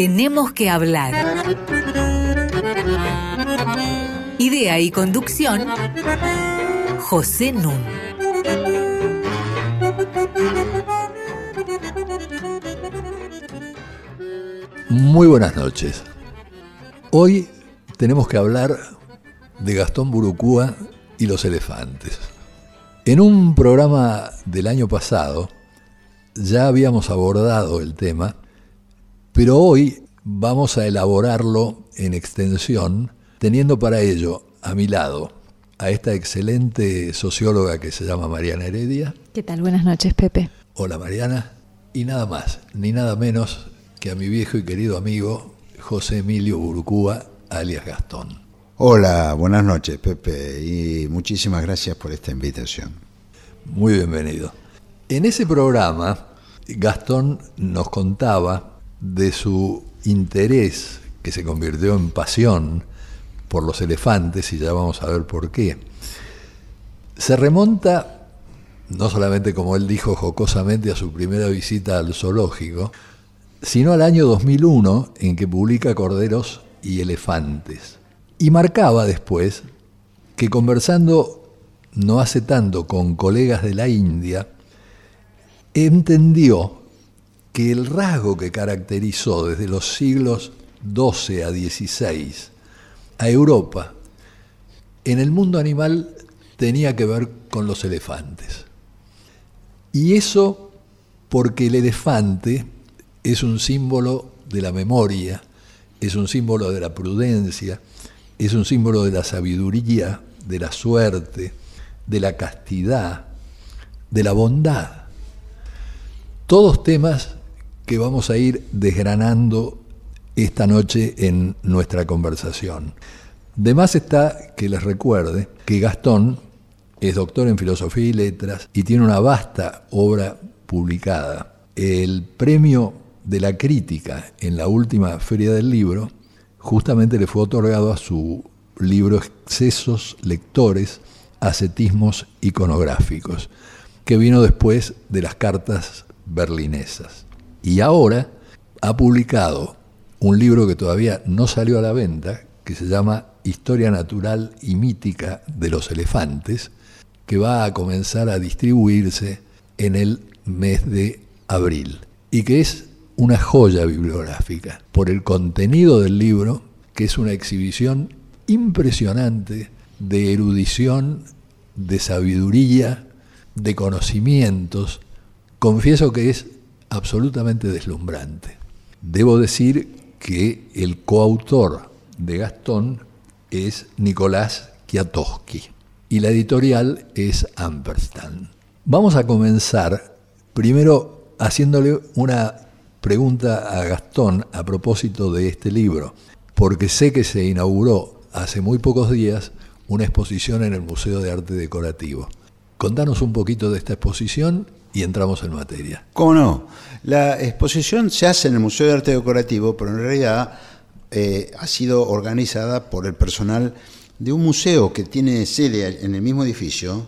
Tenemos que hablar. Idea y conducción, José Nun. Muy buenas noches. Hoy tenemos que hablar de Gastón Burucúa y los elefantes. En un programa del año pasado ya habíamos abordado el tema, pero hoy vamos a elaborarlo en extensión, teniendo para ello a mi lado a esta excelente socióloga que se llama Mariana Heredia. ¿Qué tal? Buenas noches, Pepe. Hola Mariana. Y nada más, ni nada menos que a mi viejo y querido amigo José Emilio Burucúa, alias Gastón. Hola, buenas noches, Pepe, y muchísimas gracias por esta invitación. Muy bienvenido. En ese programa, Gastón nos contaba de su interés, que se convirtió en pasión, por los elefantes, y ya vamos a ver por qué. Se remonta, no solamente como él dijo jocosamente, a su primera visita al zoológico, sino al año 2001 en que publica Corderos y Elefantes. Y marcaba después que conversando no hace tanto con colegas de la India, entendió que el rasgo que caracterizó desde los siglos XII a XVI a Europa en el mundo animal tenía que ver con los elefantes. Y eso porque el elefante es un símbolo de la memoria, es un símbolo de la prudencia, es un símbolo de la sabiduría, de la suerte, de la castidad, de la bondad. Todos temas que vamos a ir desgranando esta noche en nuestra conversación. De más está que les recuerde que Gastón es doctor en filosofía y letras y tiene una vasta obra publicada. El premio de la crítica en la última feria del libro justamente le fue otorgado a su libro Excesos Lectores, Ascetismos Iconográficos, que vino después de las cartas berlinesas. Y ahora ha publicado un libro que todavía no salió a la venta, que se llama Historia Natural y Mítica de los Elefantes, que va a comenzar a distribuirse en el mes de abril y que es una joya bibliográfica por el contenido del libro, que es una exhibición impresionante de erudición, de sabiduría, de conocimientos. Confieso que es absolutamente deslumbrante. Debo decir que el coautor de Gastón es Nicolás Kiatowski y la editorial es Ampersand. Vamos a comenzar primero haciéndole una pregunta a Gastón a propósito de este libro, porque sé que se inauguró hace muy pocos días una exposición en el Museo de Arte Decorativo. Contanos un poquito de esta exposición y entramos en materia. ¿Cómo no? La exposición se hace en el Museo de Arte Decorativo, pero en realidad eh, ha sido organizada por el personal de un museo que tiene sede en el mismo edificio,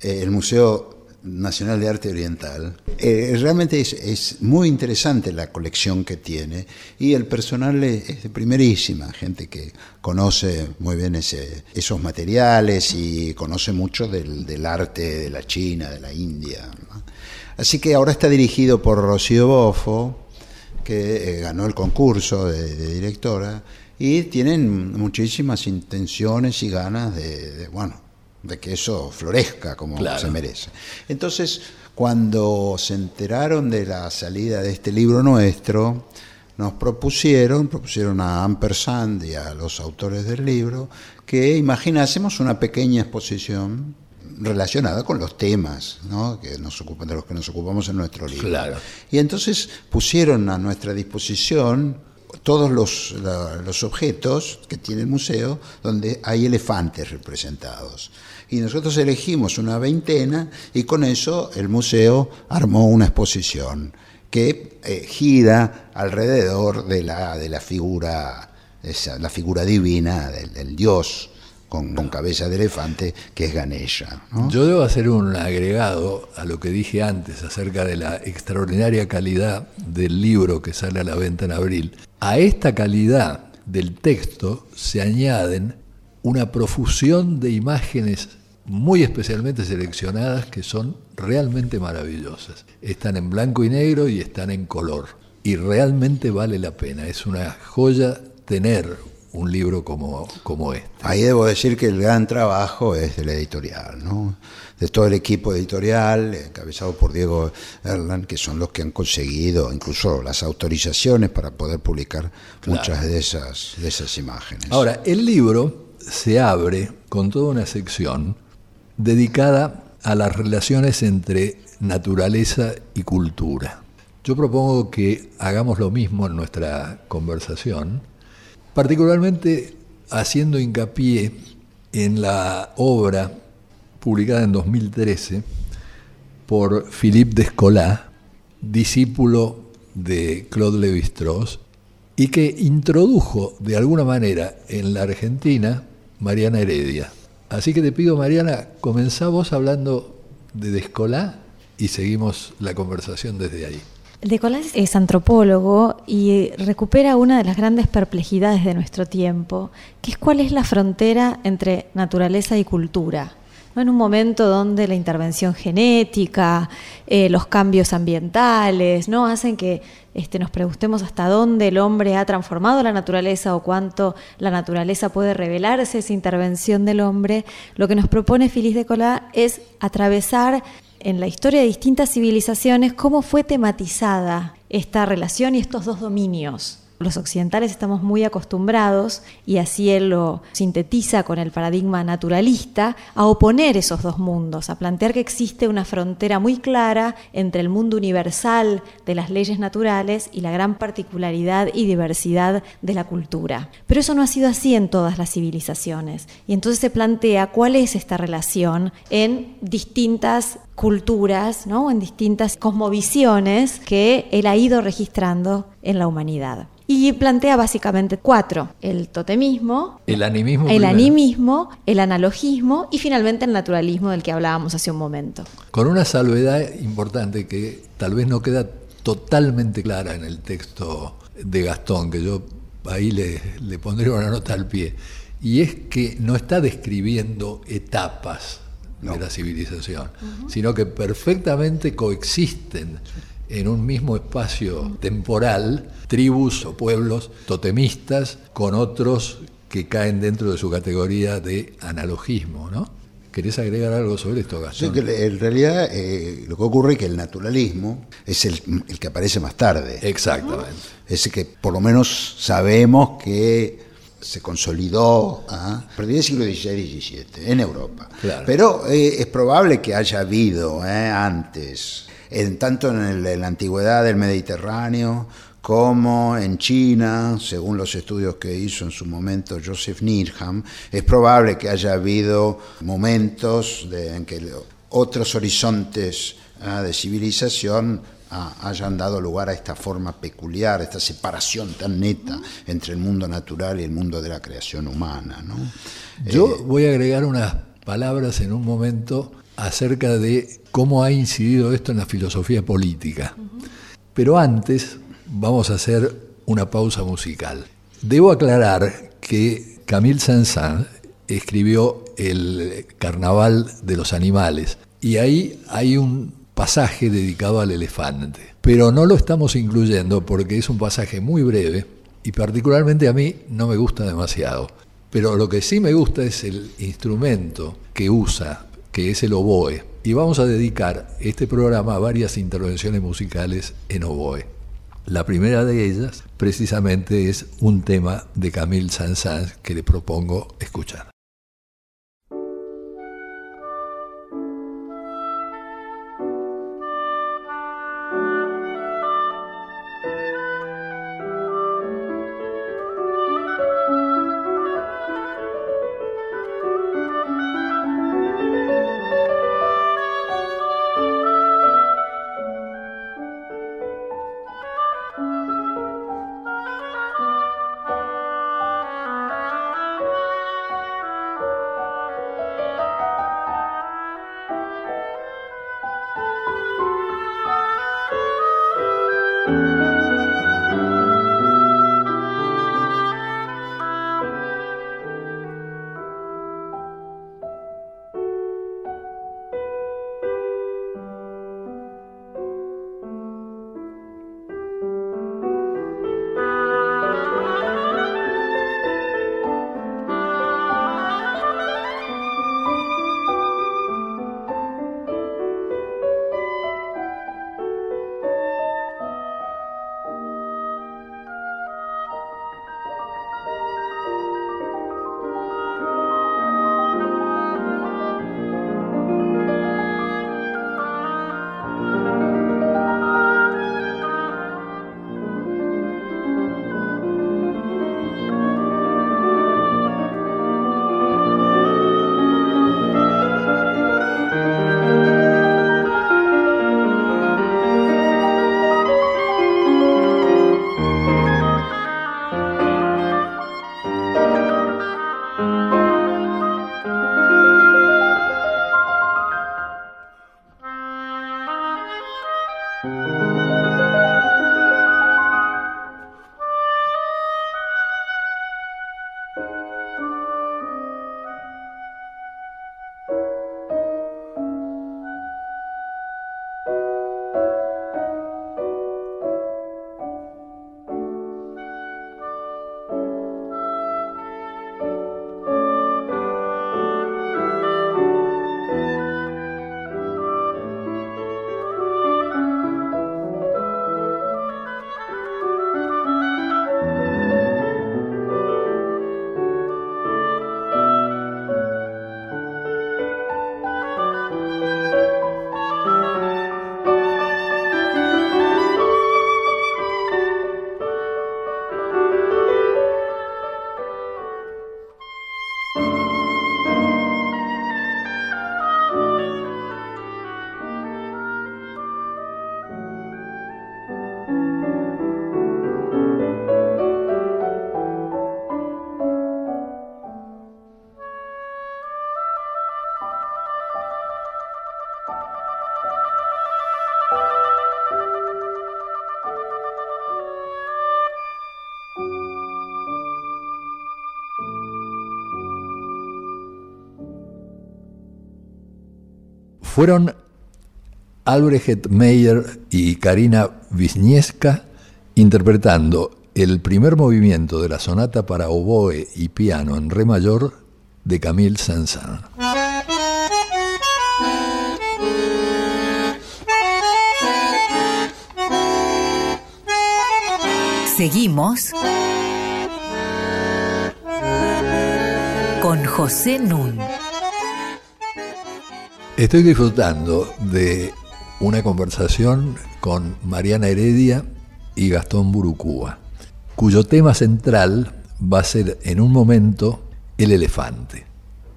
eh, el Museo Nacional de Arte Oriental. Eh, realmente es, muy interesante la colección que tiene y el personal es, de primerísima, gente que conoce muy bien ese, esos materiales y conoce mucho del, arte de la China, de la India. Así que ahora está dirigido por Rocío Bofo, que eh, ganó el concurso de, directora, y tienen muchísimas intenciones y ganas de bueno, de que eso florezca como se merece. Entonces, cuando se enteraron de la salida de este libro nuestro, nos propusieron, propusieron a Ampersand y a los autores del libro, que imaginásemos una pequeña exposición relacionada con los temas que nos ocupan, de los que nos ocupamos en nuestro libro. Y entonces pusieron a nuestra disposición todos los, los objetos que tiene el museo donde hay elefantes representados. Y nosotros elegimos una veintena y con eso el museo armó una exposición que eh, gira alrededor de la, de la figura, esa, la figura divina del, dios con, cabeza de elefante, que es Ganesha. Yo debo hacer un agregado a lo que dije antes acerca de la extraordinaria calidad del libro que sale a la venta en abril. A esta calidad del texto se añaden una profusión de imágenes muy especialmente seleccionadas que son realmente maravillosas. Están en blanco y negro y están en color. Y realmente vale la pena. Es una joya tener un libro como, como este. Ahí debo decir que el gran trabajo es de la editorial, ¿no? de todo el equipo editorial, encabezado por Diego Erland, que son los que han conseguido incluso las autorizaciones para poder publicar Claro. muchas de esas, de esas imágenes. Ahora, el libro se abre con toda una sección dedicada a las relaciones entre naturaleza y cultura. Yo propongo que hagamos lo mismo en nuestra conversación, particularmente haciendo hincapié en la obra publicada en 2013 por Philippe Descolat, discípulo de Claude Lévi-Strauss, y que introdujo de alguna manera en la Argentina Mariana Heredia. Así que te pido, Mariana, comenzá vos hablando de Descolat y seguimos la conversación desde ahí. De Colás es antropólogo y recupera una de las grandes perplejidades de nuestro tiempo, que es cuál es la frontera entre naturaleza y cultura. En un momento donde la intervención genética, eh, los cambios ambientales, ¿no? hacen que este, nos preguntemos hasta dónde el hombre ha transformado la naturaleza o cuánto la naturaleza puede revelarse esa intervención del hombre, lo que nos propone Filiz de Colá es atravesar en la historia de distintas civilizaciones cómo fue tematizada esta relación y estos dos dominios. Los occidentales estamos muy acostumbrados, y así él lo sintetiza con el paradigma naturalista, a oponer esos dos mundos, a plantear que existe una frontera muy clara entre el mundo universal de las leyes naturales y la gran particularidad y diversidad de la cultura. Pero eso no ha sido así en todas las civilizaciones, y entonces se plantea cuál es esta relación en distintas culturas, ¿no? en distintas cosmovisiones que él ha ido registrando en la humanidad. Y plantea básicamente cuatro, el totemismo, El animismo. el primero. animismo, el analogismo y finalmente el naturalismo del que hablábamos hace un momento. Con una salvedad importante que tal vez no queda totalmente clara en el texto de Gastón, que yo ahí le, le pondré una nota al pie, y es que no está describiendo etapas No. de la civilización, sino que perfectamente coexisten en un mismo espacio temporal tribus o pueblos totemistas con otros que caen dentro de su categoría de analogismo, ¿no? ¿Querés agregar algo sobre esto, Sí, Gastón? que en realidad eh, lo que ocurre es que el naturalismo es el, el que aparece más tarde. Exactamente. Ese que por lo menos sabemos que se consolidó ¿ah? a partir del siglo XVI y XVII en Europa. Claro. Pero eh, es probable que haya habido eh, antes, en, tanto en, el- en la antigüedad del Mediterráneo como en China, según los estudios que hizo en su momento Joseph Needham, es probable que haya habido momentos de- en que otros horizontes ah, de civilización ah, hayan dado lugar a esta forma peculiar, esta separación tan neta entre el mundo natural y el mundo de la creación humana. ¿no? Yo voy a agregar unas palabras en un momento acerca de cómo ha incidido esto en la filosofía política. Pero antes vamos a hacer una pausa musical. Debo aclarar que Camille Saint-Saëns escribió el Carnaval de los Animales y ahí hay un pasaje dedicado al elefante. Pero no lo estamos incluyendo porque es un pasaje muy breve y particularmente a mí no me gusta demasiado. Pero lo que sí me gusta es el instrumento que usa, que es el oboe. Y vamos a dedicar este programa a varias intervenciones musicales en oboe. La primera de ellas precisamente es un tema de Camille Saint-Saëns que le propongo escuchar. Fueron Albrecht Meyer y Karina Wisniewska interpretando el primer movimiento de la sonata para oboe y piano en re mayor de Camille Saint-Saëns. Seguimos con José Nun. Estoy disfrutando de una conversación con Mariana Heredia y Gastón Burucúa, cuyo tema central va a ser en un momento el elefante.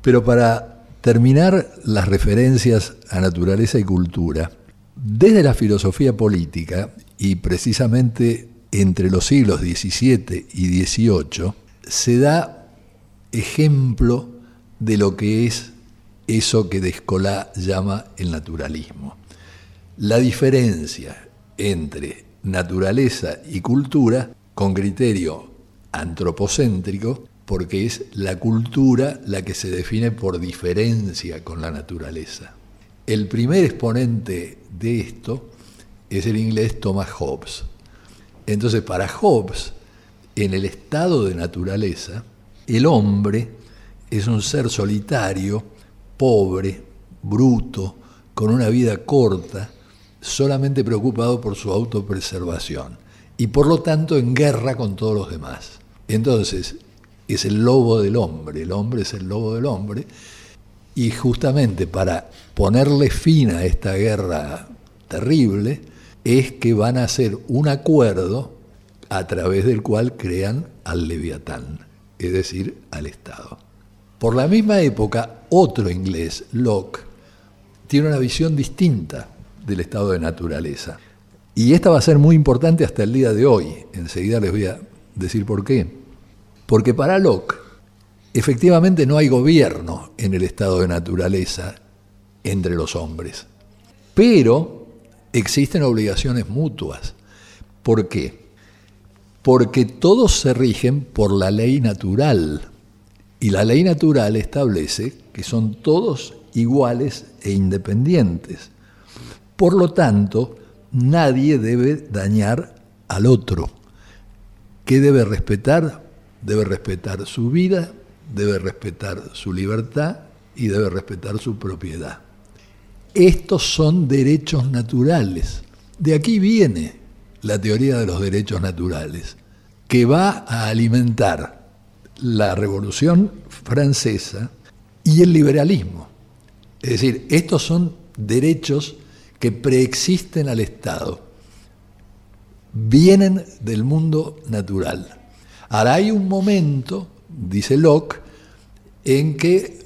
Pero para terminar las referencias a naturaleza y cultura, desde la filosofía política y precisamente entre los siglos XVII y XVIII, se da ejemplo de lo que es eso que Descolá llama el naturalismo. La diferencia entre naturaleza y cultura con criterio antropocéntrico, porque es la cultura la que se define por diferencia con la naturaleza. El primer exponente de esto es el inglés Thomas Hobbes. Entonces, para Hobbes, en el estado de naturaleza, el hombre es un ser solitario, pobre, bruto, con una vida corta, solamente preocupado por su autopreservación y por lo tanto en guerra con todos los demás. Entonces, es el lobo del hombre, el hombre es el lobo del hombre, y justamente para ponerle fin a esta guerra terrible, es que van a hacer un acuerdo a través del cual crean al leviatán, es decir, al Estado. Por la misma época, otro inglés, Locke, tiene una visión distinta del estado de naturaleza. Y esta va a ser muy importante hasta el día de hoy. Enseguida les voy a decir por qué. Porque para Locke, efectivamente no hay gobierno en el estado de naturaleza entre los hombres. Pero existen obligaciones mutuas. ¿Por qué? Porque todos se rigen por la ley natural. Y la ley natural establece que son todos iguales e independientes. Por lo tanto, nadie debe dañar al otro. ¿Qué debe respetar? Debe respetar su vida, debe respetar su libertad y debe respetar su propiedad. Estos son derechos naturales. De aquí viene la teoría de los derechos naturales, que va a alimentar la Revolución Francesa y el liberalismo. Es decir, estos son derechos que preexisten al Estado, vienen del mundo natural. Ahora hay un momento, dice Locke, en que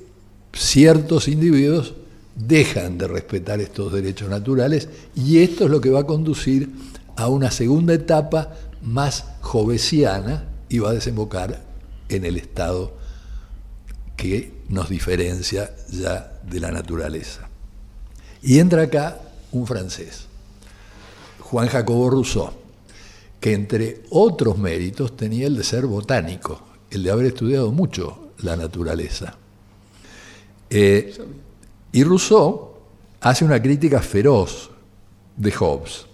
ciertos individuos dejan de respetar estos derechos naturales y esto es lo que va a conducir a una segunda etapa más jovesiana y va a desembocar en el Estado que nos diferencia ya de la naturaleza. Y entra acá un francés, Juan Jacobo Rousseau, que entre otros méritos tenía el de ser botánico, el de haber estudiado mucho la naturaleza. Eh, y Rousseau hace una crítica feroz de Hobbes,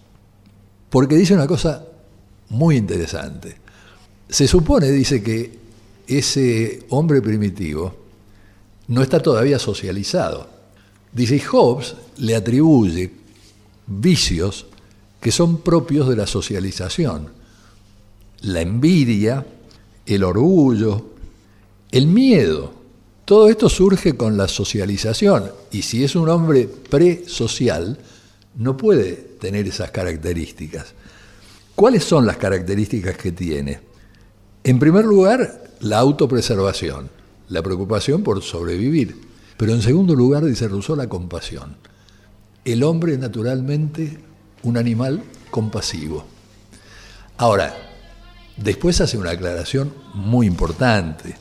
porque dice una cosa muy interesante. Se supone, dice, que ese hombre primitivo no está todavía socializado. Dice, Hobbes le atribuye vicios que son propios de la socialización. La envidia, el orgullo, el miedo. Todo esto surge con la socialización y si es un hombre presocial, no puede tener esas características. ¿Cuáles son las características que tiene? En primer lugar, la autopreservación, la preocupación por sobrevivir. Pero en segundo lugar, dice Rousseau, la compasión el hombre es naturalmente un animal compasivo. Ahora, después hace una aclaración muy importante.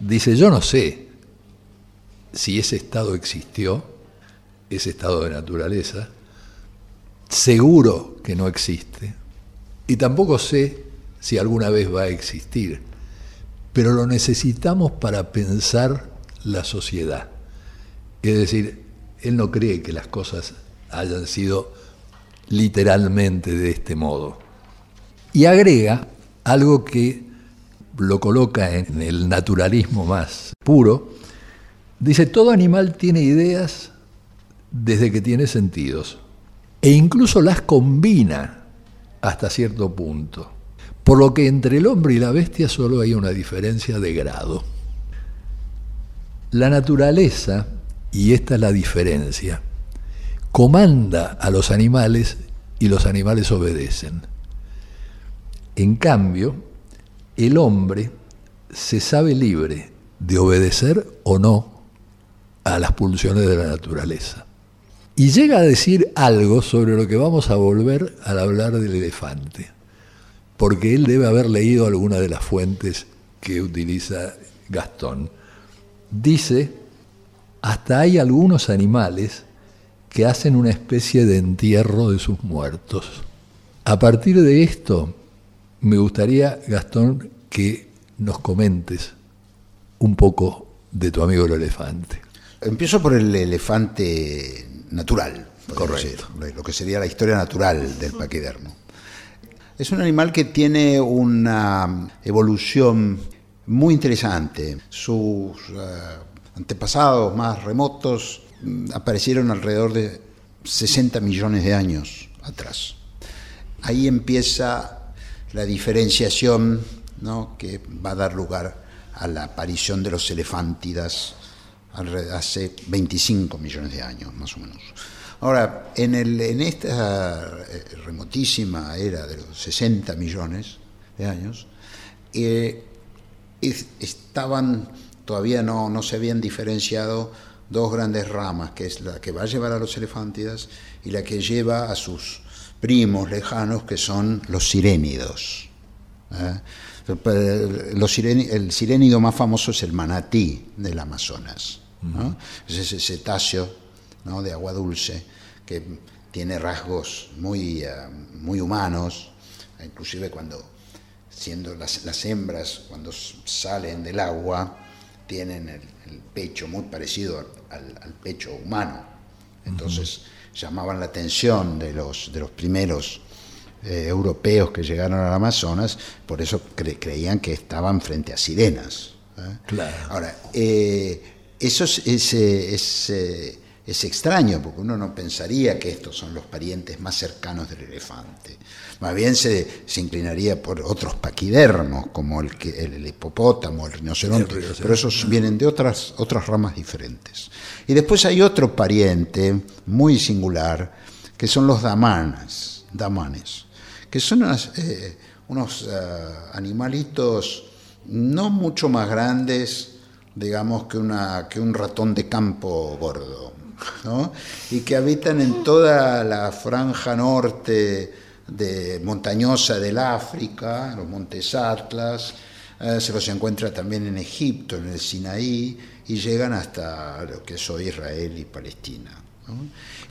Dice, yo no sé si ese estado existió, ese estado de naturaleza, seguro que no existe, y tampoco sé si alguna vez va a existir, pero lo necesitamos para pensar la sociedad. Es decir, él no cree que las cosas hayan sido literalmente de este modo. Y agrega algo que lo coloca en el naturalismo más puro. Dice, todo animal tiene ideas desde que tiene sentidos e incluso las combina hasta cierto punto. Por lo que entre el hombre y la bestia solo hay una diferencia de grado. La naturaleza, y esta es la diferencia, comanda a los animales y los animales obedecen. En cambio, el hombre se sabe libre de obedecer o no a las pulsiones de la naturaleza. Y llega a decir algo sobre lo que vamos a volver al hablar del elefante, porque él debe haber leído alguna de las fuentes que utiliza Gastón. Dice, hasta hay algunos animales que hacen una especie de entierro de sus muertos. A partir de esto, me gustaría, Gastón, que nos comentes un poco de tu amigo el elefante. Empiezo por el elefante natural, Correcto. lo que sería la historia natural del paquidermo. Es un animal que tiene una evolución muy interesante. Sus eh, antepasados más remotos mm, aparecieron alrededor de 60 millones de años atrás. Ahí empieza la diferenciación que va a dar lugar a la aparición de los elefántidas hace 25 millones de años, más o menos. Ahora, en, el, en esta eh, remotísima era de los 60 millones de años, eh, estaban, todavía no, no se habían diferenciado dos grandes ramas, que es la que va a llevar a los elefántidas y la que lleva a sus primos lejanos que son los sirénidos. ¿eh? el sirénido más famoso es el manatí del Amazonas. Es ese cetáceo de agua dulce que tiene rasgos muy, eh, muy humanos, inclusive cuando, siendo las, hembras, cuando salen del agua, tienen el, pecho muy parecido al, pecho humano. Entonces, llamaban la atención de los, de los primeros eh, europeos que llegaron al Amazonas, por eso creían que estaban frente a sirenas. ¿eh? Claro. Ahora, eh, eso es, es, extraño, porque uno no pensaría que estos son los parientes más cercanos del elefante. Más bien se, se inclinaría por otros paquidermos, como el, el, hipopótamo, el rinoceronte, pero esos vienen de otras, otras ramas diferentes. Y después hay otro pariente muy singular, que son los damanes, damanes que son eh, unos eh, animalitos no mucho más grandes, digamos, que, una, que un ratón de campo gordo, y que habitan en toda la franja norte de, montañosa del África, los montes Atlas, eh, se los encuentra también en Egipto, en el Sinaí, y llegan hasta lo que es hoy Israel y Palestina.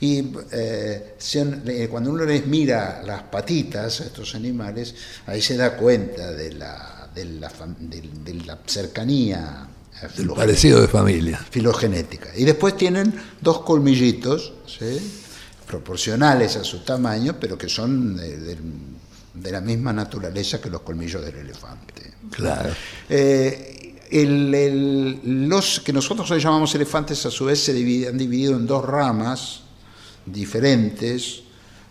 Y eh, eh, cuando uno les mira las patitas a estos animales, ahí se da cuenta de la, de la, de, la cercanía. El parecido de familia. Filogenética. Y después tienen dos colmillitos, proporcionales a su tamaño, pero que son de, la misma naturaleza que los colmillos del elefante. Claro. Eh, los que nosotros hoy llamamos elefantes a su vez se han dividido en dos ramas diferentes,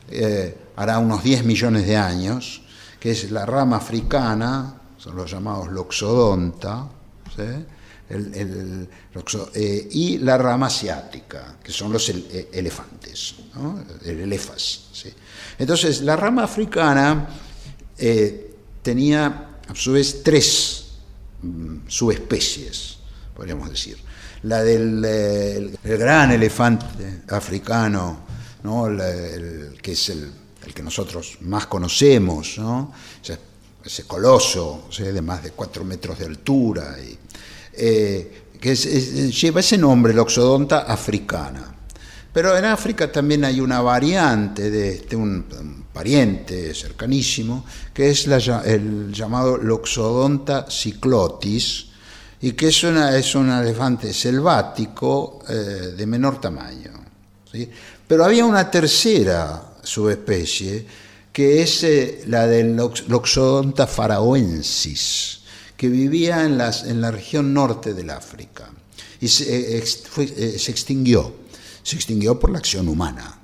eh, hará unos 10 millones de años, que es la rama africana, son los llamados loxodonta, eh, y la rama asiática, que son los eh, elefantes, el elefas. Entonces, la rama africana tenía a su vez tres subespecies, podríamos decir. La del gran elefante africano, ¿no? que es el, que nosotros más conocemos, ¿no? ese, coloso de más de cuatro metros de altura, y, eh, que lleva ese nombre, la oxodonta africana. Pero en África también hay una variante de este, un, pariente cercanísimo, que es el llamado Loxodonta cyclotis, y que es, una, es un elefante selvático eh, de menor tamaño. Pero había una tercera subespecie, que es eh, la del Lox- Loxodonta faraoensis, que vivía en, las- en la región norte del África. Y se, eh, extinguió. Se extinguió por la acción humana.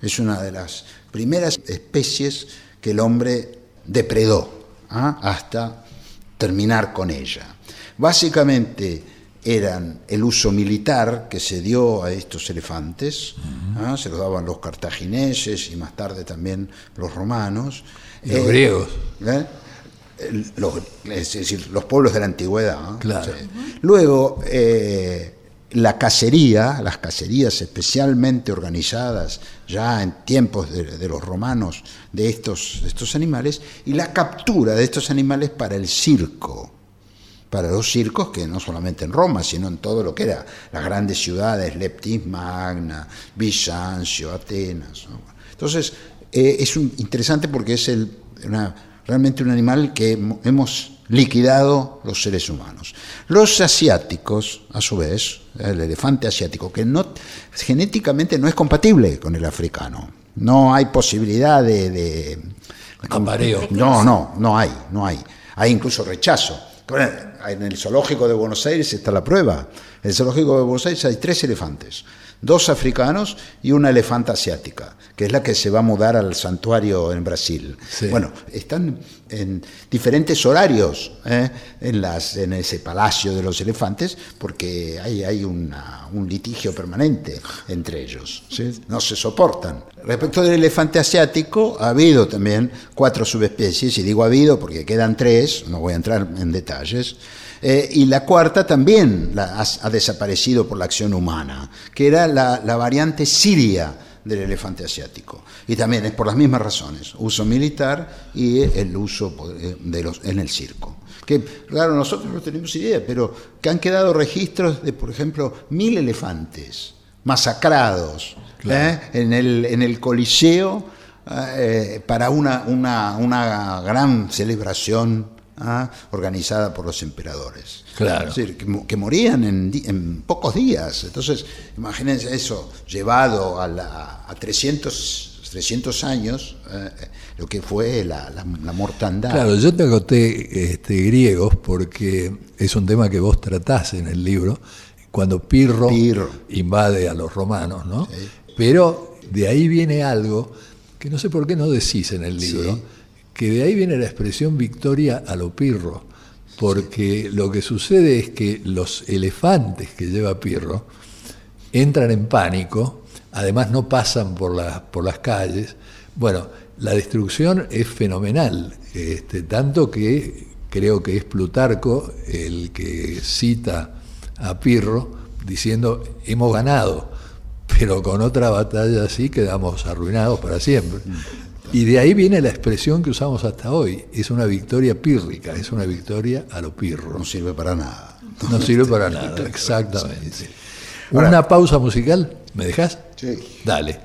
Es una de las primeras especies que el hombre depredó ¿ah? hasta terminar con ella. Básicamente eran el uso militar que se dio a estos elefantes, ¿ah? se los daban los cartagineses y más tarde también los romanos. Y los griegos. ¿eh? Los- es decir, los pueblos de la antigüedad. ¿ah? Claro. Sí. Luego, eh, la cacería, las cacerías especialmente organizadas ya en tiempos de, de los romanos de estos, estos animales, y la captura de estos animales para el circo para los circos que no solamente en Roma, sino en todo lo que era las grandes ciudades, Leptis Magna, Bizancio, Atenas. Entonces, eh, es un- interesante porque es el, una- realmente un animal que hemo- hemos liquidado los seres humanos. Los asiáticos, a su vez, el elefante asiático, que no, genéticamente no es compatible con el africano. No hay posibilidad de- de no, no, no hay, no hay. Hay incluso rechazo. En el zoológico de Buenos Aires está la prueba. En el zoológico de Buenos Aires hay tres elefantes, dos africanos y una elefanta asiática, que es la que se va a mudar al santuario en Brasil. Sí. Bueno, están en diferentes horarios ¿eh? en, las, en ese palacio de los elefantes, porque hay, hay una- un litigio permanente entre ellos. ¿sí? No se soportan. Respecto del elefante asiático, ha habido también cuatro subespecies, y digo ha habido porque quedan tres, no voy a entrar en detalles. Eh, y la cuarta también la- ha, ha desaparecido por la acción humana, que era la, la variante siria del elefante asiático. Y también es por las mismas razones, uso militar y el uso eh, de los, en el circo. Que, claro, nosotros no tenemos idea, pero que han quedado registros de, por ejemplo, mil elefantes masacrados Claro. ¿eh? en, el, en el Coliseo eh, para una, una, una gran celebración ¿ah? organizada por los emperadores. Claro. Es decir, que, mo- que morían en, en pocos días. Entonces, imagínense eso, llevado a, la- a 300, 300 años, eh, lo que fue la, la- la mortandad. Claro, yo te acoté este, griegos porque es un tema que vos tratás en el libro, cuando Pirro, Pirro. invade a los romanos, ¿no? Pero de ahí viene algo que no sé por qué no decís en el libro, Sí. Que de ahí viene la expresión victoria a lo Pirro, porque lo que sucede es que los elefantes que lleva Pirro entran en pánico, además no pasan por, las por las calles. Bueno, la destrucción es fenomenal, este, tanto que creo que es Plutarco el que cita a Pirro diciendo hemos ganado, pero con otra batalla así quedamos arruinados para siempre. Y de ahí viene la expresión que usamos hasta hoy, es una victoria pírrica, es una victoria a lo pirro. No sirve para nada. No sirve para nada, exactamente. Ahora- Una pausa musical, ¿me dejas? Sí. Dale,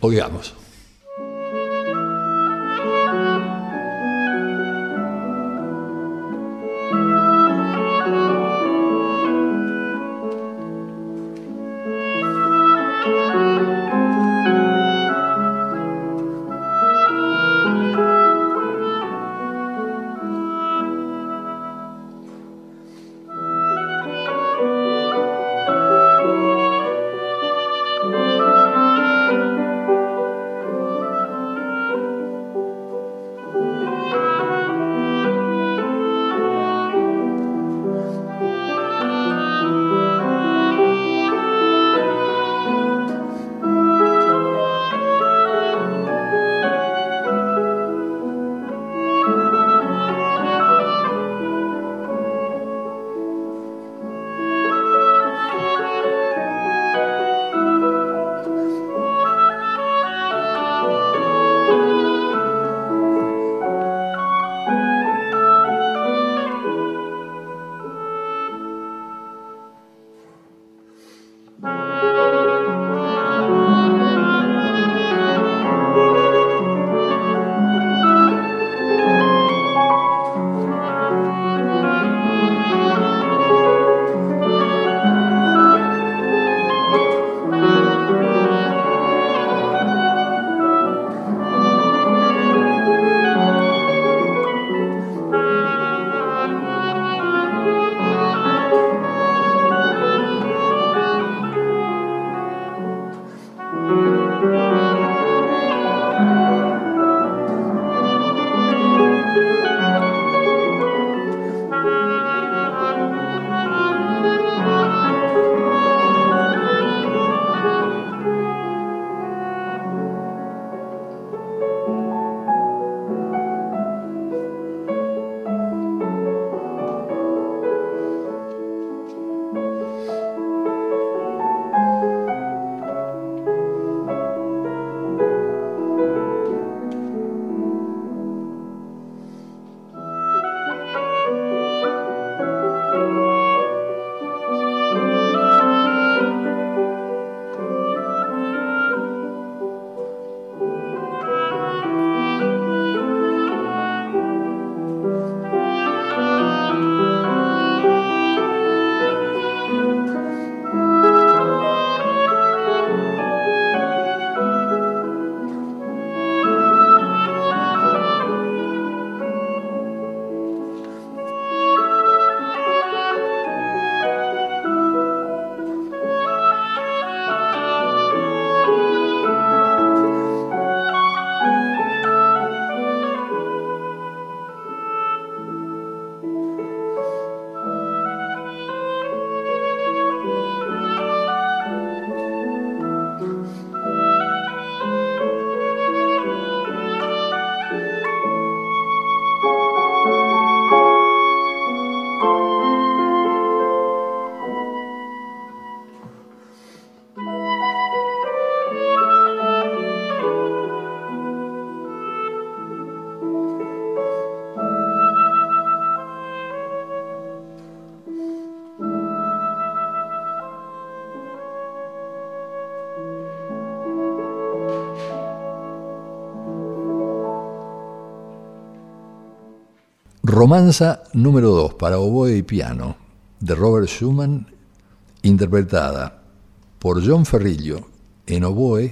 oigamos. Romanza número 2 para oboe y piano de Robert Schumann, interpretada por John Ferrillo en oboe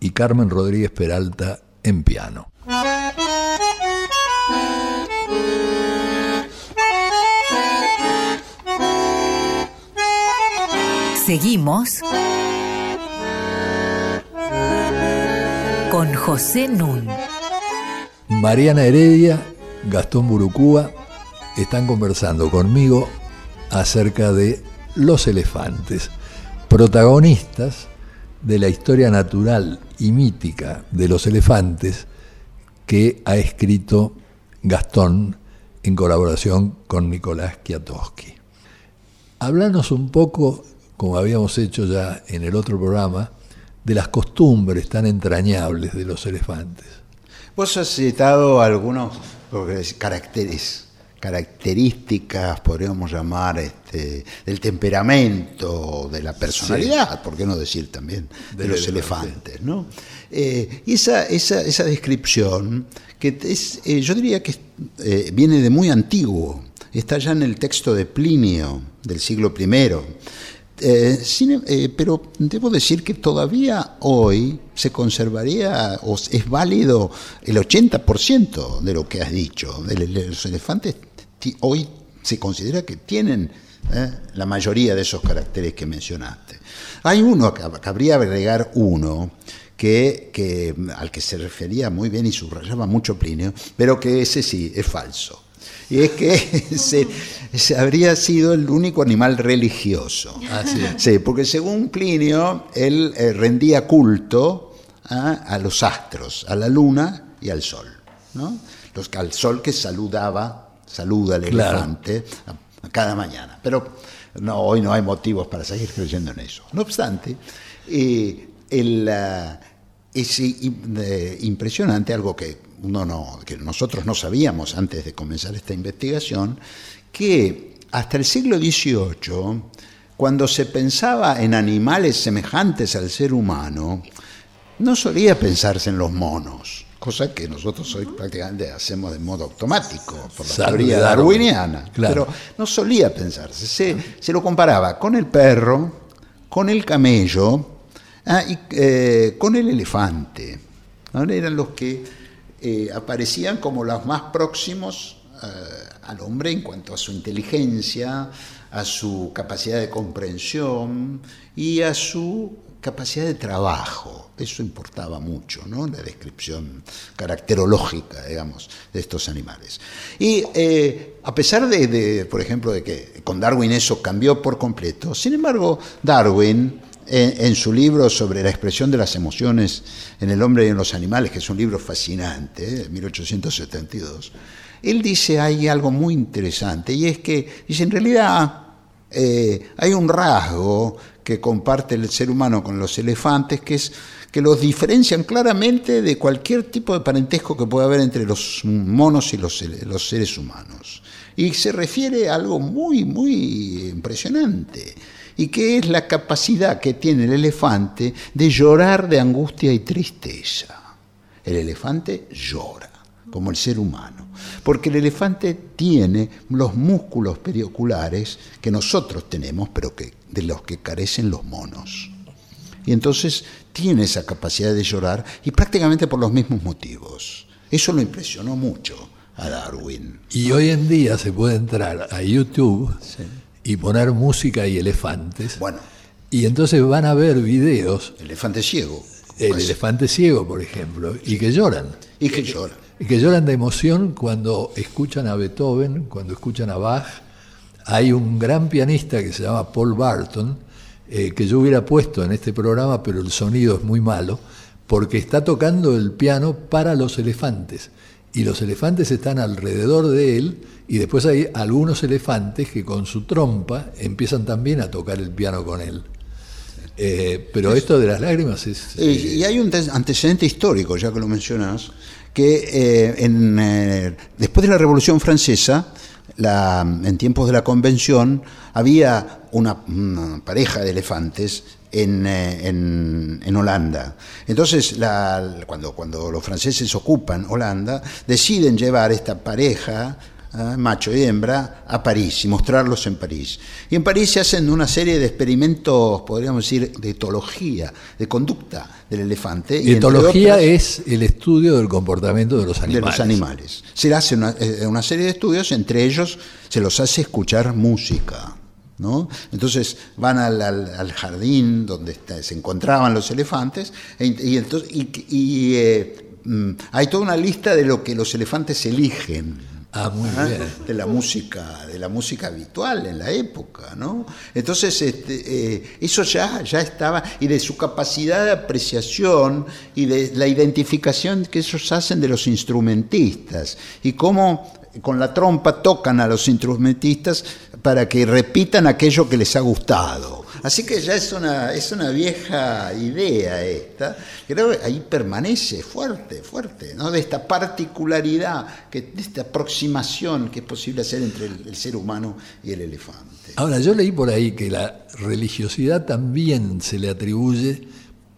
y Carmen Rodríguez Peralta en piano. Seguimos con José Nun. Mariana Heredia, Gastón Burucúa están conversando conmigo acerca de los elefantes, protagonistas de la historia natural y mítica de los elefantes que ha escrito Gastón en colaboración con Nicolás Kiatowski. Hablanos un poco, como habíamos hecho ya en el otro programa, de las costumbres tan entrañables de los elefantes. Vos has citado algunos caracteres, características, podríamos llamar, este, del temperamento, de la personalidad, por qué no decir también, de, los elefantes. ¿no? Eh, y esa, esa, esa, descripción, que es, eh, yo diría que eh, viene de muy antiguo, está ya en el texto de Plinio, del siglo I. Eh, eh, pero debo decir que todavía hoy se conservaría o es válido el 80% de lo que has dicho. Los elefantes hoy se considera que tienen eh, la mayoría de esos caracteres que mencionaste. Hay uno, cabría agregar uno, que, que, al que se refería muy bien y subrayaba mucho Plinio, pero que ese sí es falso y es que se, habría sido el único animal religioso. Ah, sí. porque según Plinio, él eh, rendía culto a los astros, a la luna y al sol. ¿no? Los, al sol que saludaba, saluda al elefante a, cada mañana. Pero no, hoy no hay motivos para seguir creyendo en eso. No obstante, eh, el, ah, es eh, impresionante algo que no, que nosotros no sabíamos antes de comenzar esta investigación, que hasta el siglo XVIII, cuando se pensaba en animales semejantes al ser humano, no solía pensarse en los monos, cosa que nosotros hoy prácticamente hacemos de modo automático, por la teoría darwiniana. Pero no solía pensarse, se, lo comparaba con el perro, con el camello ah, y eh, con el elefante. Eran los que eh, aparecían como los más próximos eh, al hombre en cuanto a su inteligencia, a su capacidad de comprensión y a su capacidad de trabajo. Eso importaba mucho, ¿no? La descripción caracterológica, digamos, de estos animales. Y eh, a pesar de, por ejemplo, de que con Darwin eso cambió por completo, sin embargo, Darwin en, su libro sobre la expresión de las emociones en el hombre y en los animales, que es un libro fascinante, de 1872, él dice hay algo muy interesante y es que, dice, en realidad eh, hay un rasgo que comparte el ser humano con los elefantes, que es que los diferencian claramente de cualquier tipo de parentesco que pueda haber entre los monos y los, los seres humanos. Y se refiere a algo muy, muy impresionante y que es la capacidad que tiene el elefante de llorar de angustia y tristeza. El elefante llora, como el ser humano, porque el elefante tiene los músculos perioculares que nosotros tenemos, pero que, de los que carecen los monos. Y entonces tiene esa capacidad de llorar y prácticamente por los mismos motivos. Eso lo impresionó mucho a Darwin. Y hoy en día se puede entrar a YouTube y poner música y elefantes. Bueno. Y entonces van a ver videos. Elefante ciego. El elefante ciego, por ejemplo, y que lloran. Y que lloran. Y que lloran de emoción cuando escuchan a Beethoven, cuando escuchan a Bach. Hay un gran pianista que se llama Paul Barton, eh, que yo hubiera puesto en este programa, pero el sonido es muy malo, porque está tocando el piano para los elefantes. Y los elefantes están alrededor de él y después hay algunos elefantes que con su trompa empiezan también a tocar el piano con él. Eh, pero esto de las lágrimas es... Y, hay un antecedente histórico, ya que lo mencionas, que eh, eh, después de la Revolución Francesa, en tiempos de la Convención, había una, pareja de elefantes en, en, Holanda. Entonces, cuando, cuando los franceses ocupan Holanda, deciden llevar esta pareja ah, macho y hembra, a París y mostrarlos en París. Y en París se hacen una serie de experimentos, podríamos decir, de etología, de conducta del elefante. y Etología es el estudio del comportamiento de los de animales. los animales. Se hace una, eh, una serie de estudios, entre ellos se los hace escuchar música. ¿No? Entonces van al, al- al jardín donde está- se encontraban los elefantes e y, entonces, y, y, eh, mm, hay toda una lista de lo que los elefantes eligen. Ah, muy ¿ah? bien. de la música de la música habitual en la época no entonces este, eh, eso ya ya estaba y de su capacidad de apreciación y de la identificación que ellos hacen de los instrumentistas y cómo con la trompa tocan a los instrumentistas para que repitan aquello que les ha gustado. Así que ya es una, es una vieja idea esta. Creo que ahí permanece fuerte, fuerte, ¿no? De esta particularidad, que, de esta aproximación que es posible hacer entre el, el ser humano y el elefante. Ahora, yo leí por ahí que la religiosidad también se le atribuye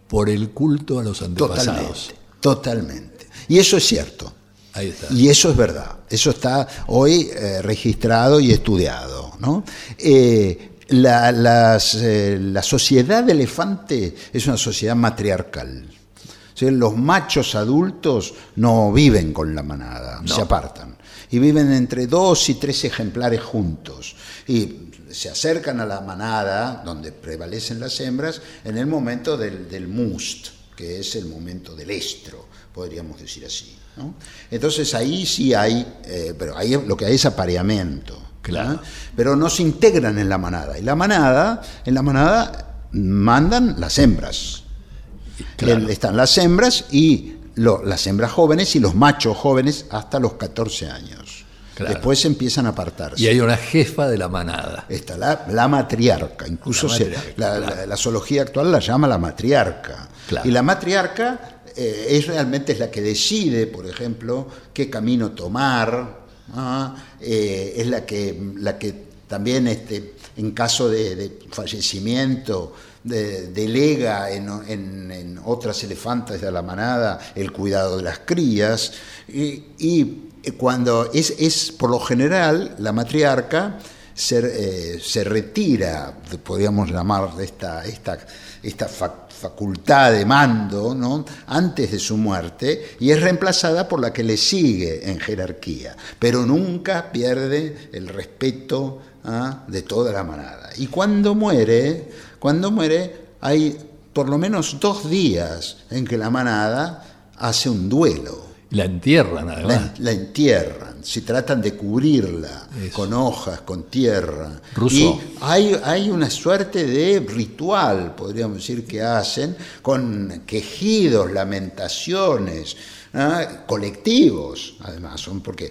por el culto a los antepasados. Totalmente, totalmente. Y eso es cierto. Ahí está. Y eso es verdad, eso está hoy eh, registrado y estudiado. ¿no? Eh, la, las, eh, la sociedad de elefante es una sociedad matriarcal. O sea, los machos adultos no viven con la manada, se apartan. Y viven entre dos y tres ejemplares juntos. Y se acercan a la manada, donde prevalecen las hembras, en el momento del, del must, que es el momento del estro, podríamos decir así. ¿No? Entonces ahí sí hay, eh, pero ahí lo que hay es apareamiento. Claro. Pero no se integran en la manada. Y la manada, en la manada mandan las hembras. Claro. Están las hembras y lo- las hembras jóvenes y los machos jóvenes hasta los 14 años. Claro. Después empiezan a apartarse. Y hay una jefa de la manada. Está la, la matriarca, incluso La se- matriarca, la, claro. la- la zoología actual la llama la matriarca. Y la matriarca eh, es realmente es la que decide, por ejemplo, qué camino tomar, ¿ah? Eh, es la que, la que también este, en caso de, fallecimiento de- delega en, en- otras elefantas de la manada el cuidado de las crías y, y cuando es, es por lo general la matriarca se, eh, se retira, podríamos llamar de esta, esta, esta fac- facultad de mando, antes de su muerte, y es reemplazada por la que le sigue en jerarquía, pero nunca pierde el respeto ¿ah? de toda la manada. Y cuando muere, cuando muere, hay por lo menos dos días en que la manada hace un duelo. La entierran, además. la entierran, si tratan de cubrirla Eso. con hojas, con tierra. Rousseau. Y hay, hay una suerte de ritual, podríamos decir, que hacen con quejidos, lamentaciones, ¿ah? colectivos, además, son porque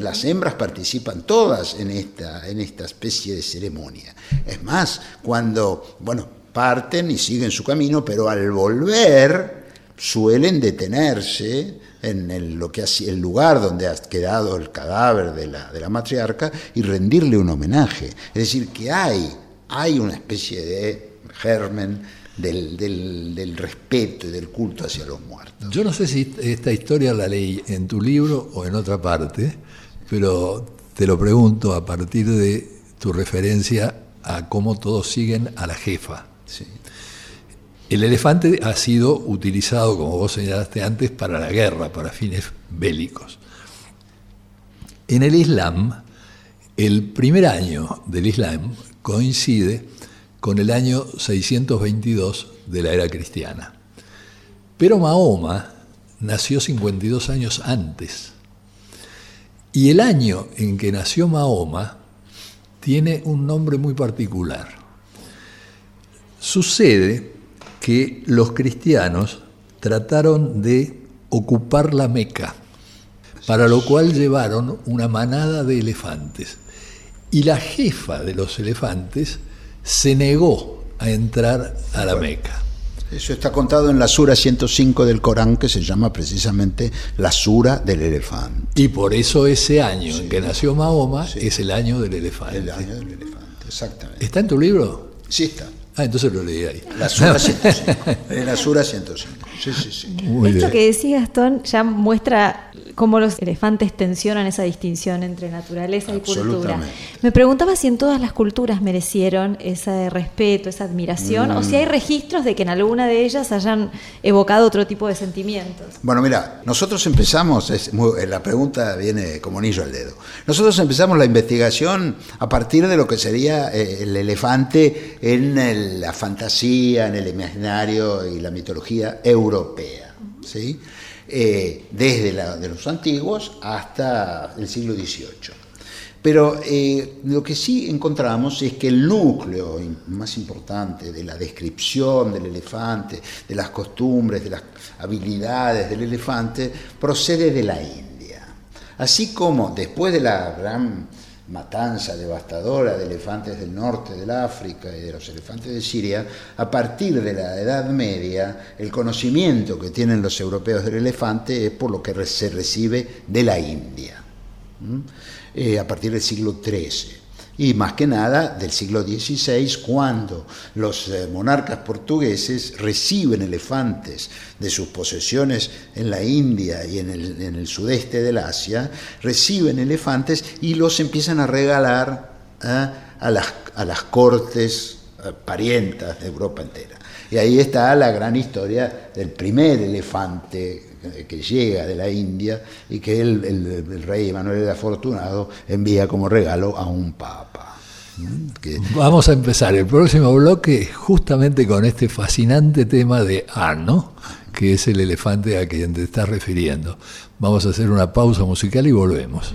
las hembras participan todas en esta, en esta especie de ceremonia. Es más, cuando, bueno, parten y siguen su camino, pero al volver suelen detenerse en el, lo que ha el lugar donde ha quedado el cadáver de la, de la matriarca y rendirle un homenaje. Es decir, que hay, hay una especie de germen del, del- del respeto y del culto hacia los muertos. Yo no sé si esta historia la leí en tu libro o en otra parte, pero te lo pregunto a partir de tu referencia a cómo todos siguen a la jefa. Sí. El elefante ha sido utilizado, como vos señalaste antes, para la guerra, para fines bélicos. En el Islam, el primer año del Islam coincide con el año 622 de la era cristiana. Pero Mahoma nació 52 años antes. Y el año en que nació Mahoma tiene un nombre muy particular. Sucede que los cristianos trataron de ocupar la Meca, para lo cual llevaron una manada de elefantes. Y la jefa de los elefantes se negó a entrar a la Meca. Eso está contado en la Sura 105 del Corán, que se llama precisamente la Sura del elefante. Y por eso ese año en que nació Mahoma es el año del elefante. El año del elefante, exactamente. ¿Está en tu libro? Sí está. Ah, entonces lo leí ahí. La Sura 105. En la Sura 105. Sí, sí, sí. Muy Esto bien. que decía Gastón ya muestra cómo los elefantes tensionan esa distinción entre naturaleza y cultura. Absolutamente. Me preguntaba si en todas las culturas merecieron ese respeto, esa admiración, o si Mm. hay registros de que en alguna de ellas hayan evocado otro tipo de sentimientos. Bueno, mira, nosotros empezamos, es muy- la pregunta viene como anillo al dedo. Nosotros empezamos la investigación a partir de lo que sería eh, el elefante en el- la fantasía, en el imaginario y la mitología europea, ¿sí? Eh, desde los antiguos hasta el siglo XVIII. Pero eh, lo que sí encontramos es que el núcleo más importante de la descripción del elefante, de las costumbres, de las habilidades del elefante, procede de la India. Así como después de la gran matanza devastadora de elefantes del norte del África y de los elefantes de Siria, a partir de la Edad Media, el conocimiento que tienen los europeos del elefante es por lo que se recibe de la India. Eh, a partir del siglo XIII. Y más que nada del siglo XVI, cuando los eh, monarcas portugueses reciben elefantes de sus posesiones en la India y en el, en el sudeste del Asia, reciben elefantes y los empiezan a regalar ¿eh? a, las, a las cortes eh, parientas de Europa entera. Y ahí está la gran historia del primer elefante que llega de la India y que el, rey Emanuel el Afortunado envía como regalo a un papa. Vamos a empezar el próximo bloque justamente con este fascinante tema de Ano, que es el elefante a quien te estás refiriendo. Vamos a hacer una pausa musical y volvemos.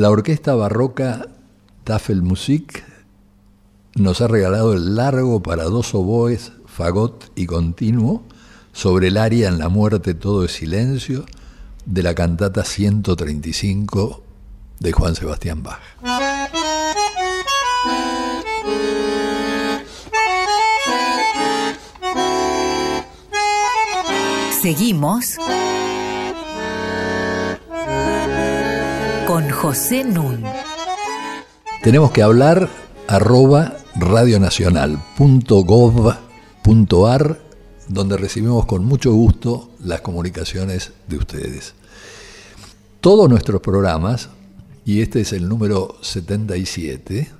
La orquesta barroca Tafelmusik nos ha regalado el largo para dos oboes, fagot y continuo sobre el aria En la muerte todo es silencio de la cantata 135 de Juan Sebastián Bach. Seguimos José Nun. Tenemos que hablar arroba radionacional.gov.ar donde recibimos con mucho gusto las comunicaciones de ustedes. Todos nuestros programas, y este es el número 77,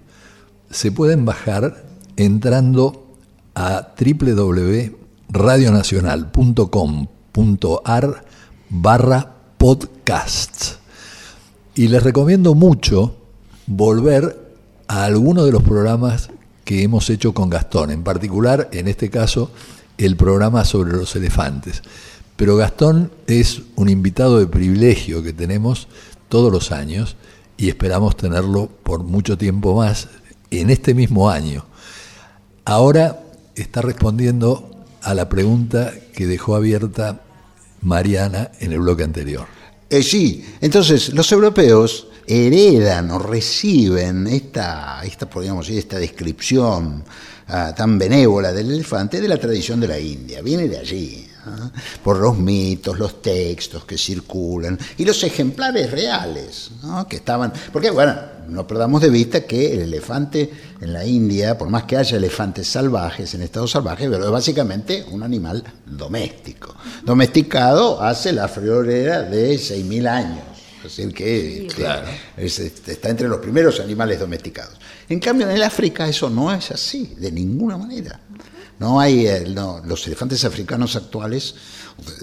se pueden bajar entrando a www.radionacional.com.ar barra podcasts. Y les recomiendo mucho volver a alguno de los programas que hemos hecho con Gastón, en particular, en este caso, el programa sobre los elefantes. Pero Gastón es un invitado de privilegio que tenemos todos los años y esperamos tenerlo por mucho tiempo más en este mismo año. Ahora está respondiendo a la pregunta que dejó abierta Mariana en el bloque anterior. Eh, sí, entonces los europeos heredan o reciben esta, esta podríamos decir, esta descripción ah, tan benévola del elefante de la tradición de la India, viene de allí. ¿ah? por los mitos, los textos que circulan y los ejemplares reales que estaban. Porque, bueno, no perdamos de vista que el elefante en la India, por más que haya elefantes salvajes en estado salvaje, pero es básicamente un animal doméstico. Domesticado hace la friolera de 6.000 años. Es decir, que este, este, está entre los primeros animales domesticados. En cambio, en el África eso no es así, de ninguna manera. No hay, eh, los elefantes africanos actuales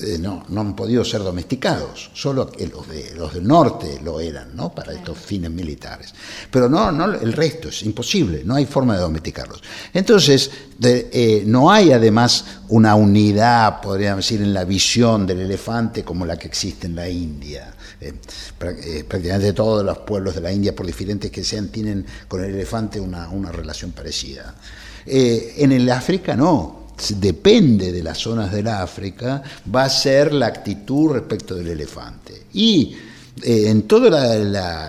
eh, no, han podido ser domesticados, solo los, de, los del norte lo eran, ¿no? Para estos fines militares. Pero no, no, el resto es imposible, no hay forma de domesticarlos. Entonces, eh, no hay además una unidad, podríamos decir, en la visión del elefante como la que existe en la India. Prácticamente todos los pueblos de la India, por diferentes que sean, tienen con el elefante una, una relación parecida. Eh, en el África no, depende de las zonas del África, va a ser la actitud respecto del elefante. Y eh, en todas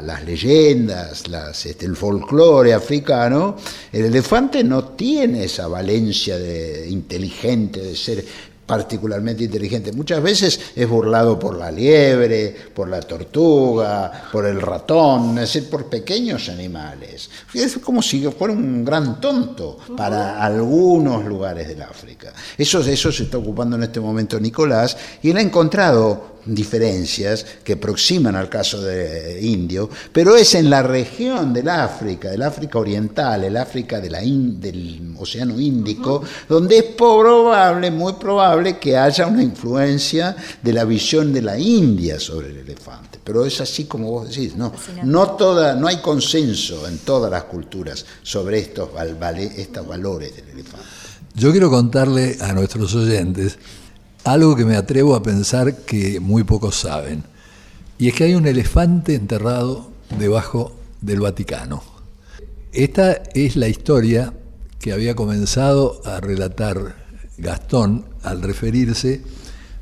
las leyendas, este, el folclore africano, el elefante no tiene esa valencia de, inteligente de ser particularmente inteligente. Muchas veces es burlado por la liebre, por la tortuga, por el ratón, es decir, por pequeños animales. Es como si fuera un gran tonto para algunos lugares del África. Eso, eso se está ocupando en este momento Nicolás y él ha encontrado diferencias que aproximan al caso de indio, pero es en la región del África, del África Oriental, el África de la del Océano Índico, donde es probable, muy probable que haya una influencia de la visión de la India sobre el elefante. Pero es así como vos decís, no, no, toda, no hay consenso en todas las culturas sobre estos, estos valores del elefante. Yo quiero contarle a nuestros oyentes algo que me atrevo a pensar que muy pocos saben. Y es que hay un elefante enterrado debajo del Vaticano. Esta es la historia que había comenzado a relatar Gastón al referirse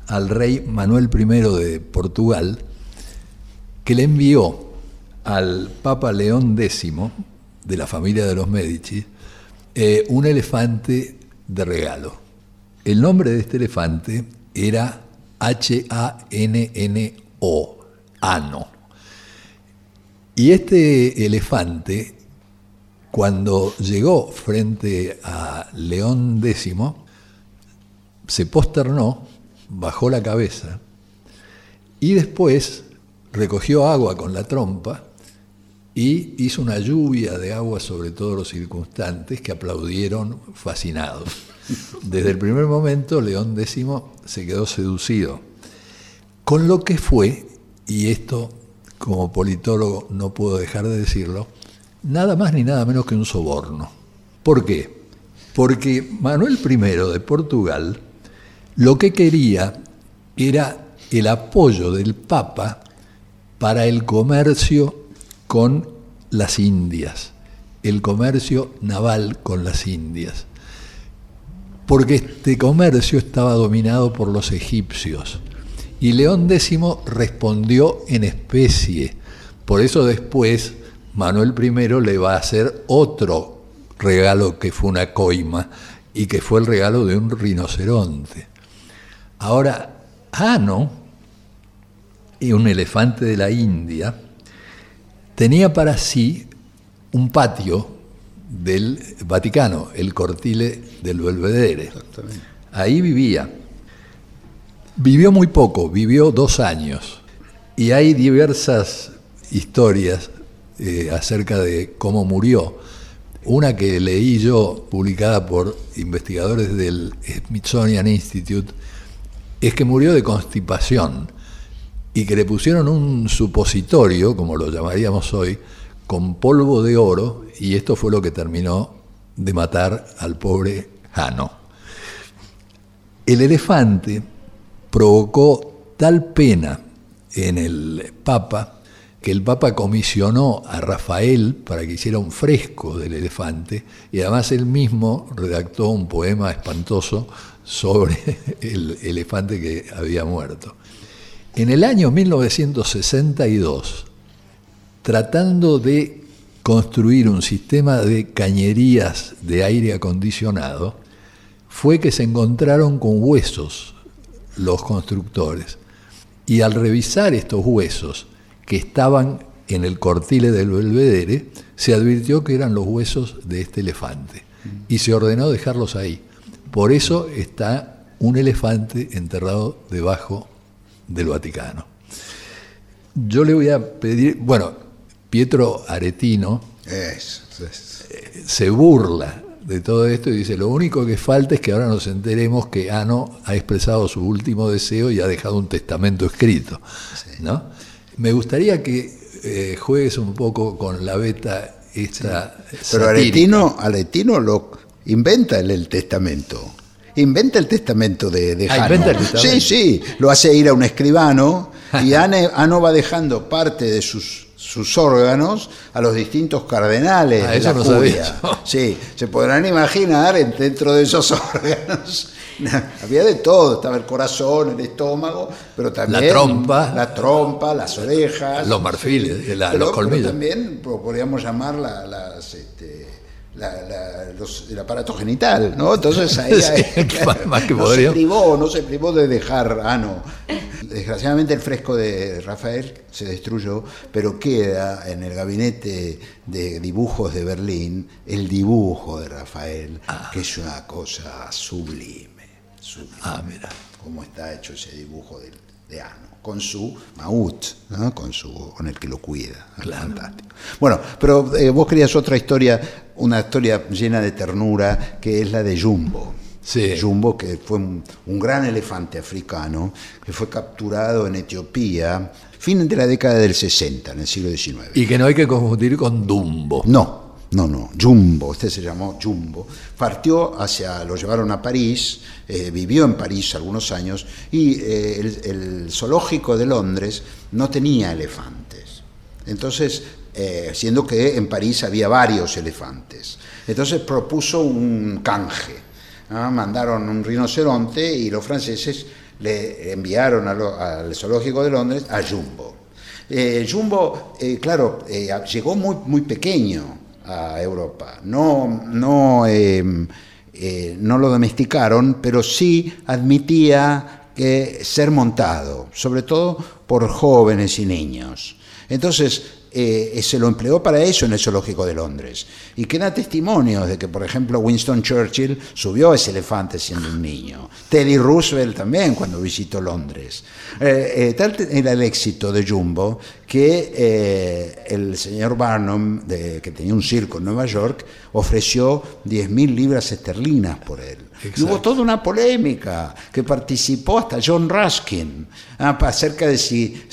al rey Manuel I de Portugal, que le envió al Papa León X, de la familia de los Medici, eh, un elefante de regalo. El nombre de este elefante era H-A-N-N-O, ano. Y este elefante, cuando llegó frente a León X, se posternó, bajó la cabeza y después recogió agua con la trompa y hizo una lluvia de agua sobre todos los circunstantes que aplaudieron fascinados. Desde el primer momento, León X se quedó seducido. Con lo que fue, y esto como politólogo no puedo dejar de decirlo, nada más ni nada menos que un soborno. ¿Por qué? Porque Manuel I de Portugal lo que quería era el apoyo del Papa para el comercio con las Indias, el comercio naval con las Indias, porque este comercio estaba dominado por los egipcios. Y León X respondió en especie. Por eso después Manuel I le va a hacer otro regalo que fue una coima y que fue el regalo de un rinoceronte. Ahora, Ano, un elefante de la India, tenía para sí un patio del Vaticano, el cortile del Belvedere. Ahí vivía. Vivió muy poco, vivió dos años. Y hay diversas historias eh, acerca de cómo murió. Una que leí yo, publicada por investigadores del Smithsonian Institute, es que murió de constipación y que le pusieron un supositorio, como lo llamaríamos hoy, con polvo de oro, y esto fue lo que terminó de matar al pobre Jano. El elefante provocó tal pena en el Papa que el Papa comisionó a Rafael para que hiciera un fresco del elefante y además él mismo redactó un poema espantoso sobre el elefante que había muerto. En el año 1962, tratando de construir un sistema de cañerías de aire acondicionado, fue que se encontraron con huesos los constructores. Y al revisar estos huesos que estaban en el cortile del Belvedere, se advirtió que eran los huesos de este elefante. Y se ordenó dejarlos ahí. Por eso está un elefante enterrado debajo del Vaticano. Yo le voy a pedir, bueno, Pietro Aretino eh, se burla de todo esto y dice, lo único que falta es que ahora nos enteremos que Ano ha expresado su último deseo y ha dejado un testamento escrito. ¿no? Me gustaría que eh, juegues un poco con la beta esta... Pero Aretino, Aretino lo inventa el, testamento. Inventa el testamento de, de ah, Sí, sí, lo hace ir a un escribano y Ano va dejando parte de sus sus órganos a los distintos cardenales ah, de la no Sí, se podrán imaginar dentro de esos órganos. Había de todo, estaba el corazón, el estómago, pero también la trompa, la trompa, las orejas, los marfiles, los colmillos. también podríamos llamar las, este, el aparato genital, ¿no? Entonces ahí, más que no, se privó, no se privó de dejar ano. Desgraciadamente el fresco de Rafael se destruyó, pero queda en el gabinete de dibujos de Berlín el dibujo de Rafael, ah. que es una cosa sublime, sublime. Ah, mira. Cómo está hecho ese dibujo de, de ano con su maut, con, su, con el que lo cuida. Fantástico. Bueno, pero eh, vos querías otra historia, una historia llena de ternura, que es la de Jumbo. Sí. Jumbo, que fue un, gran elefante africano, que fue capturado en Etiopía, fin de la década del 60, en el siglo XIX. Y que no hay que confundir con Dumbo. No, no, no, Jumbo, este se llamó Jumbo, partió hacia, lo llevaron a París, eh, vivió en París algunos años y eh, el, zoológico de Londres no tenía elefantes. Entonces, eh, siendo que en París había varios elefantes. Entonces propuso un canje. Mandaron un rinoceronte y los franceses le enviaron al zoológico de Londres a Jumbo. Jumbo, claro, llegó muy, muy pequeño a Europa. No, no, em, eh, no lo domesticaron, pero sí admitía que ser montado, sobre todo por jóvenes y niños. Entonces, eh, se lo empleó para eso en el Zoológico de Londres. Y queda testimonio de que, por ejemplo, Winston Churchill subió a ese elefante siendo un niño. Teddy Roosevelt también cuando visitó Londres. Eh, tal era el éxito de Jumbo que eh, el señor Barnum, que tenía un circo en Nueva York, ofreció 10.000 libras esterlinas por él. Y hubo toda una polémica que participó hasta John Ruskin ah, acerca de si,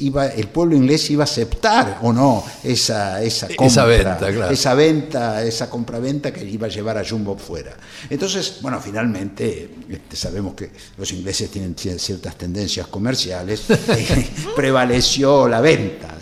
iba, el pueblo inglés iba a aceptar o no esa, esa compra, esa venta, claro. esa venta, esa compraventa que iba a llevar a Jumbo fuera. Entonces, bueno, finalmente este, sabemos que los ingleses tienen ciertas tendencias comerciales, prevaleció la venta.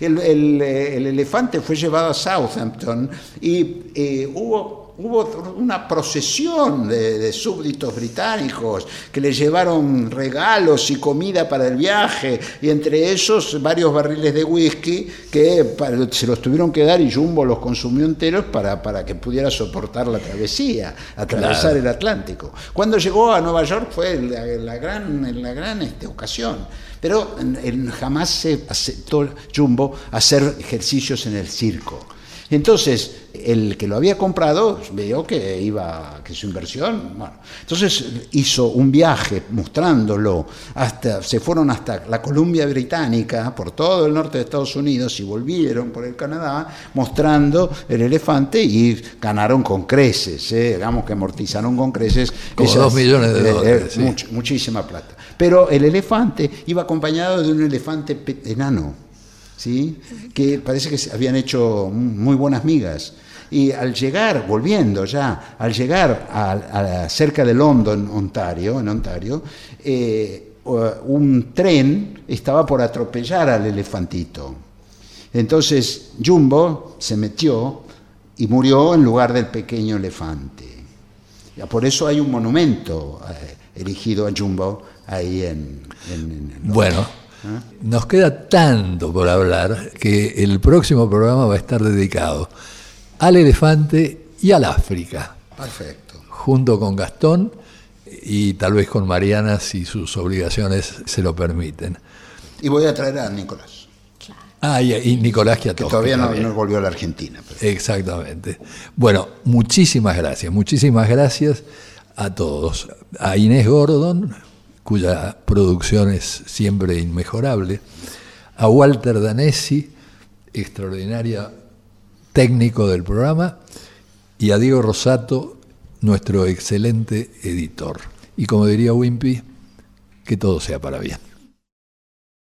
El, el, eh, el elefante fue llevado a Southampton y eh, hubo hubo una procesión de, de, súbditos británicos que le llevaron regalos y comida para el viaje, y entre esos varios barriles de whisky que para, se los tuvieron que dar y Jumbo los consumió enteros para, para que pudiera soportar la travesía, atravesar claro. el Atlántico. Cuando llegó a Nueva York fue la, la gran, la gran este, ocasión. Pero en, jamás se aceptó Jumbo hacer ejercicios en el circo. Entonces, el que lo había comprado vio que iba, que su inversión, bueno, entonces hizo un viaje mostrándolo, hasta, se fueron hasta la Columbia Británica, por todo el norte de Estados Unidos y volvieron por el Canadá, mostrando el elefante y ganaron con creces, ¿eh? digamos que amortizaron con creces. Como esas, dos millones de dólares. Eh, sí. much, muchísima plata. Pero el elefante iba acompañado de un elefante enano. ¿Sí? que parece que habían hecho muy buenas migas. Y al llegar, volviendo ya, al llegar a, cerca de London, Ontario, en Ontario, eh, un tren estaba por atropellar al elefantito. Entonces Jumbo se metió y murió en lugar del pequeño elefante. Por eso hay un monumento eh, erigido a Jumbo ahí en, en bueno, nos queda tanto por hablar que el próximo programa va a estar dedicado al elefante y al África. Perfecto. Junto con Gastón y tal vez con Mariana si sus obligaciones se lo permiten. Y voy a traer a Nicolás. Ah, y, y Nicolás que todavía no, no, volvió a la Argentina. Pero. Exactamente. Bueno, muchísimas gracias, muchísimas gracias a todos. A Inés Gordon, cuya producción es siempre inmejorable, a Walter Danesi, extraordinaria técnico del programa, y a Diego Rosato, nuestro excelente editor. Y como diría Wimpy, que todo sea para bien.